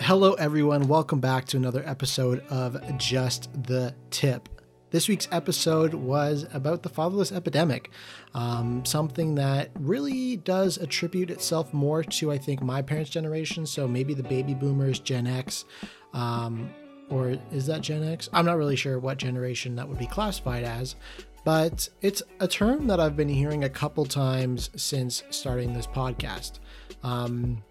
Hello, everyone. Welcome back to another episode of Just the Tip. This week's episode was about the fatherless epidemic, um, something that really does attribute itself more to, I think, my parents' generation. So maybe the baby boomers, Gen X, um, or is that Gen X? I'm not really sure what generation that would be classified as, but it's a term that I've been hearing a couple times since starting this podcast. Um,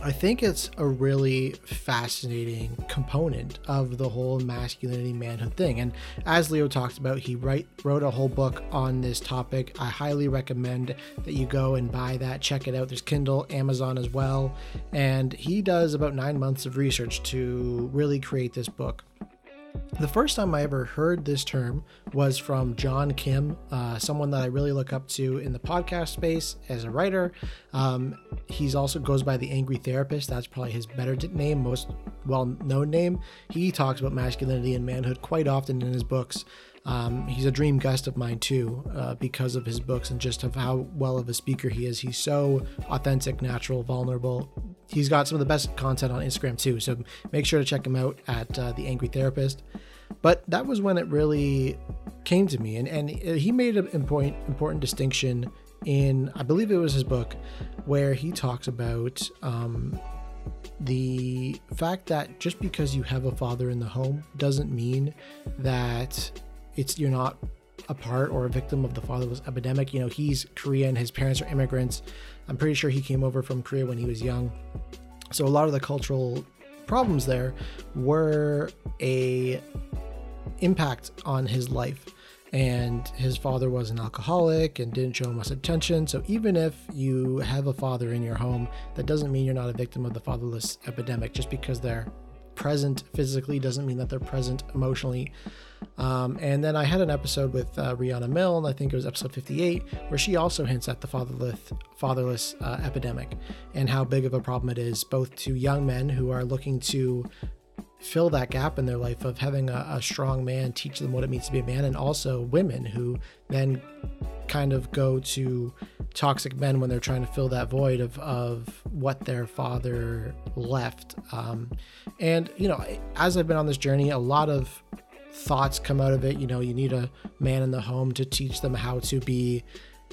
I think it's a really fascinating component of the whole masculinity manhood thing. And as Leo talked about, he write, wrote a whole book on this topic. I highly recommend that you go and buy that, check it out. There's Kindle, Amazon as well. And he does about nine months of research to really create this book. The first time I ever heard this term was from John Kim, uh, someone that I really look up to in the podcast space as a writer. Um, he's also goes by the Angry Therapist. That's probably his better name, most well-known name. He talks about masculinity and manhood quite often in his books. Um, he's a dream guest of mine too, uh, because of his books and just of how well of a speaker he is. He's so authentic, natural, vulnerable. He's got some of the best content on Instagram too, so make sure to check him out at uh, the Angry Therapist. But that was when it really came to me, and and he made an important important distinction in I believe it was his book, where he talks about um, the fact that just because you have a father in the home doesn't mean that it's you're not a part or a victim of the fatherless epidemic. You know, he's Korean, his parents are immigrants. I'm pretty sure he came over from Korea when he was young. So a lot of the cultural problems there were a impact on his life. And his father was an alcoholic and didn't show much attention. So even if you have a father in your home, that doesn't mean you're not a victim of the fatherless epidemic just because they're present physically doesn't mean that they're present emotionally. Um, and then I had an episode with uh, Rihanna Milne, I think it was episode 58, where she also hints at the fatherless, fatherless uh, epidemic and how big of a problem it is, both to young men who are looking to fill that gap in their life of having a, a, strong man teach them what it means to be a man, and also women who then kind of go to toxic men when they're trying to fill that void of, of what their father left. Um, and, you know, as I've been on this journey, a lot of thoughts come out of it. You know, you need a man in the home to teach them how to be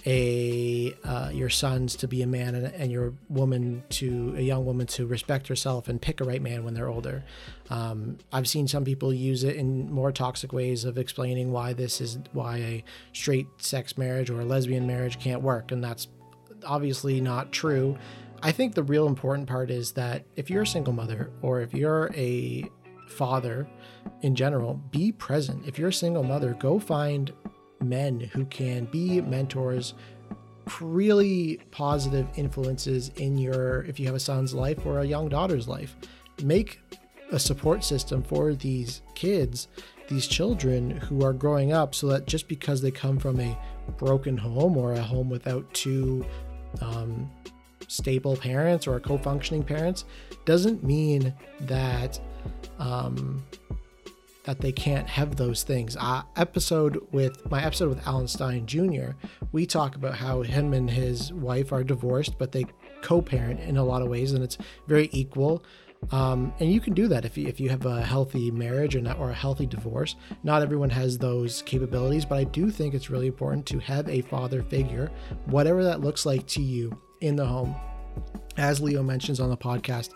a uh, your sons to be a man and, and, your woman to a young woman to respect herself and pick a right man when they're older. Um, I've seen some people use it in more toxic ways of explaining why this is why a straight sex marriage or a lesbian marriage can't work, and that's obviously not true. I think the real important part is that if you're a single mother or if you're a father in general, be present. If you're a single mother, go find men who can be mentors, really positive influences in your, if you have a son's life or a young daughter's life. Make a support system for these kids, these children who are growing up, so that just because they come from a broken home or a home without two um, stable parents or co functioning parents doesn't mean that um, that they can't have those things. Uh, episode with my episode with Alan Stein Jr., we talk about how him and his wife are divorced, but they co-parent in a lot of ways, and it's very equal. Um, and you can do that if you, if you have a healthy marriage or, not, or a healthy divorce. Not everyone has those capabilities, but I do think it's really important to have a father figure, whatever that looks like to you in the home. As Leo mentions on the podcast,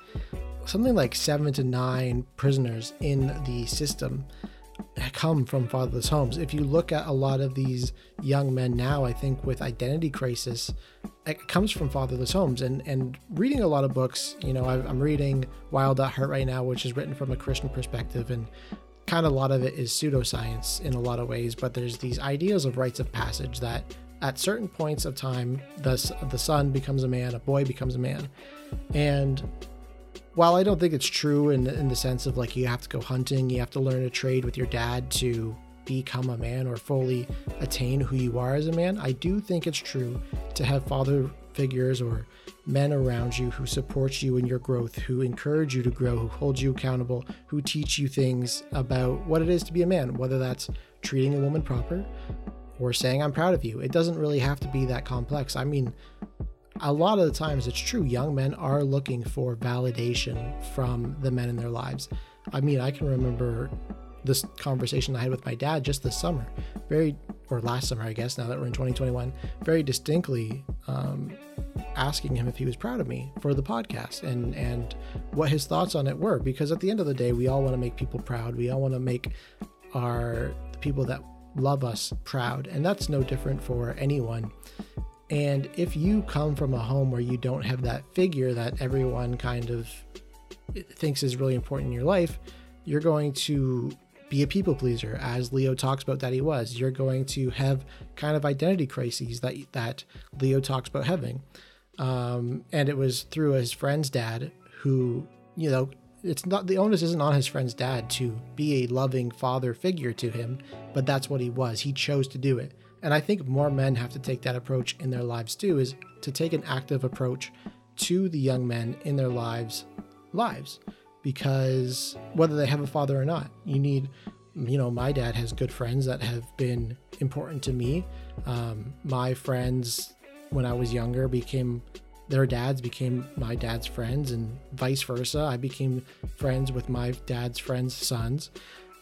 something like seven to nine prisoners in the system come from fatherless homes. If you look at a lot of these young men now, I think with identity crisis, it comes from fatherless homes. And and reading a lot of books, you know, I'm reading Wild at Heart right now, which is written from a Christian perspective, and kind of a lot of it is pseudoscience in a lot of ways. But there's these ideas of rites of passage that at certain points of time, the the son becomes a man, a boy becomes a man, and while I don't think it's true in in the sense of like you have to go hunting, you have to learn a trade with your dad to become a man or fully attain who you are as a man, I do think it's true to have father figures or men around you who support you in your growth, who encourage you to grow, who hold you accountable, who teach you things about what it is to be a man, whether that's treating a woman proper or saying I'm proud of you. It doesn't really have to be that complex. I mean, a lot of the times it's true, young men are looking for validation from the men in their lives. I mean, I can remember this conversation I had with my dad just this summer, very, or last summer, I guess, now that we're in 2021, very distinctly um, asking him if he was proud of me for the podcast and, and what his thoughts on it were. Because at the end of the day, we all want to make people proud. We all want to make our the people that love us proud. And that's no different for anyone. And if you come from a home where you don't have that figure that everyone kind of thinks is really important in your life, you're going to be a people pleaser, as Leo talks about that he was. You're going to have kind of identity crises that that Leo talks about having. Um, and it was through his friend's dad who, you know, it's not the onus isn't on his friend's dad to be a loving father figure to him, but that's what he was. He chose to do it. And I think more men have to take that approach in their lives too, is to take an active approach to the young men in their lives lives because whether they have a father or not, you need, you know, my dad has good friends that have been important to me. Um, my friends, when I was younger, became their dads became my dad's friends, and vice versa. I became friends with my dad's friends' sons.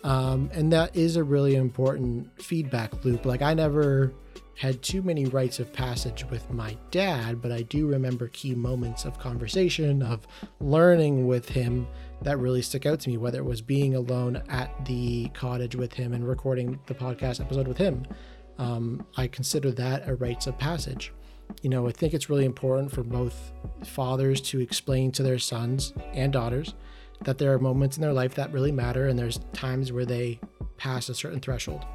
Um, and that is a really important feedback loop. Like, I never had too many rites of passage with my dad, but I do remember key moments of conversation, of learning with him that really stick out to me, whether it was being alone at the cottage with him and recording the podcast episode with him. Um, I consider that a rites of passage. You know, I think it's really important for both fathers to explain to their sons and daughters that there are moments in their life that really matter and there's times where they pass a certain threshold.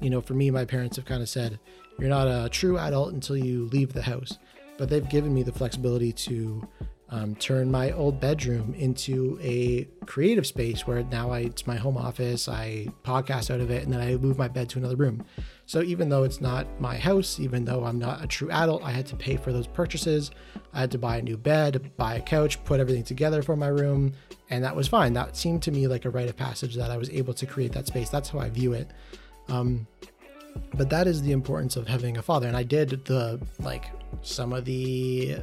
You know, for me, my parents have kind of said, you're not a true adult until you leave the house. But they've given me the flexibility to um, turn my old bedroom into a creative space where now I, it's my home office. I podcast out of it and then I move my bed to another room. So even though it's not my house, even though I'm not a true adult, I had to pay for those purchases. I had to buy a new bed, buy a couch, put everything together for my room, and that was fine. That seemed to me like a rite of passage that I was able to create that space. That's how I view it. Um, but that is the importance of having a father and i did the like some of the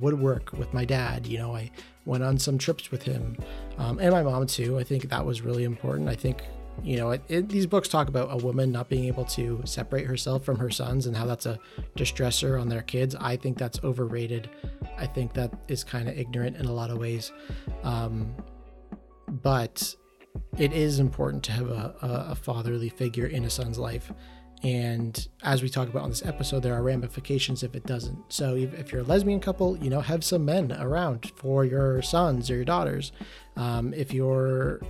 woodwork with my dad you know i went on some trips with him um, and my mom too. I think that was really important. I think you know it, it, these books talk about a woman not being able to separate herself from her sons and how that's a distressor on their kids. I think that's overrated. I think that is kind of ignorant in a lot of ways. Um, but it is important to have a, a, a fatherly figure in a son's life and as we talk about on this episode, there are ramifications if it doesn't. So if you're a lesbian couple, you know, have some men around for your sons or your daughters. Um, if you're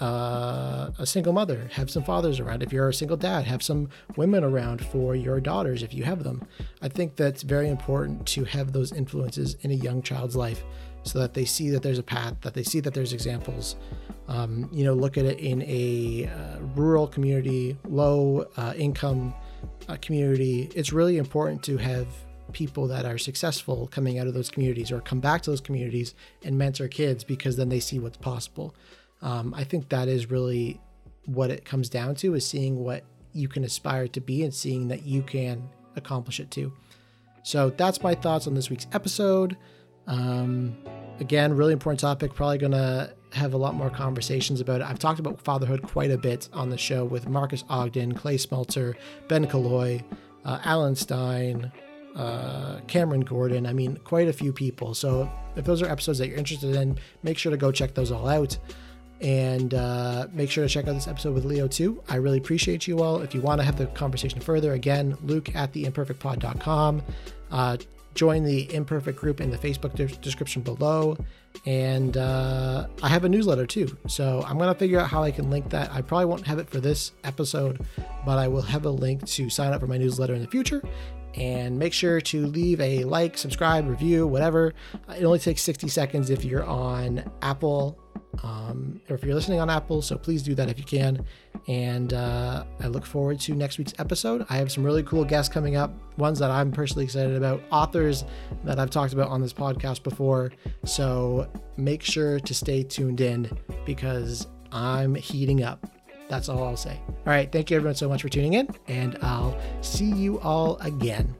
uh, a single mother, have some fathers around. If you're a single dad, have some women around for your daughters if you have them. I think that's very important to have those influences in a young child's life so that they see that there's a path, that they see that there's examples. Um, you know, look at it in a uh, rural community, low uh, income uh, community. It's really important to have people that are successful coming out of those communities or come back to those communities and mentor kids because then they see what's possible. Um, I think that is really what it comes down to is seeing what you can aspire to be and seeing that you can accomplish it too. So that's my thoughts on this week's episode. Um, again, really important topic. Probably to have a lot more conversations about it. I've talked about fatherhood quite a bit on the show with Marcus Ogden, Clay Smeltzer, Ben Killoy, uh, Alan Stein, uh, Cameron Gordon. I mean, quite a few people. So if those are episodes that you're interested in, make sure to go check those all out. And uh, make sure to check out this episode with Leo too. I really appreciate you all. If you want to have the conversation further, again, Luke at theimperfectpod.com. Uh, join the imperfect group in the facebook de- description below and uh, i have a newsletter too so i'm going to figure out how i can link that i probably won't have it for this episode but i will have a link to sign up for my newsletter in the future and make sure to leave a like subscribe review whatever it only takes 60 seconds if you're on apple um, or if you're listening on Apple, so please do that if you can. And uh, I look forward to next week's episode. I have some really cool guests coming up, ones that I'm personally excited about, authors that I've talked about on this podcast before. So make sure to stay tuned in because I'm heating up. That's all I'll say. All right. Thank you everyone so much for tuning in, and I'll see you all again.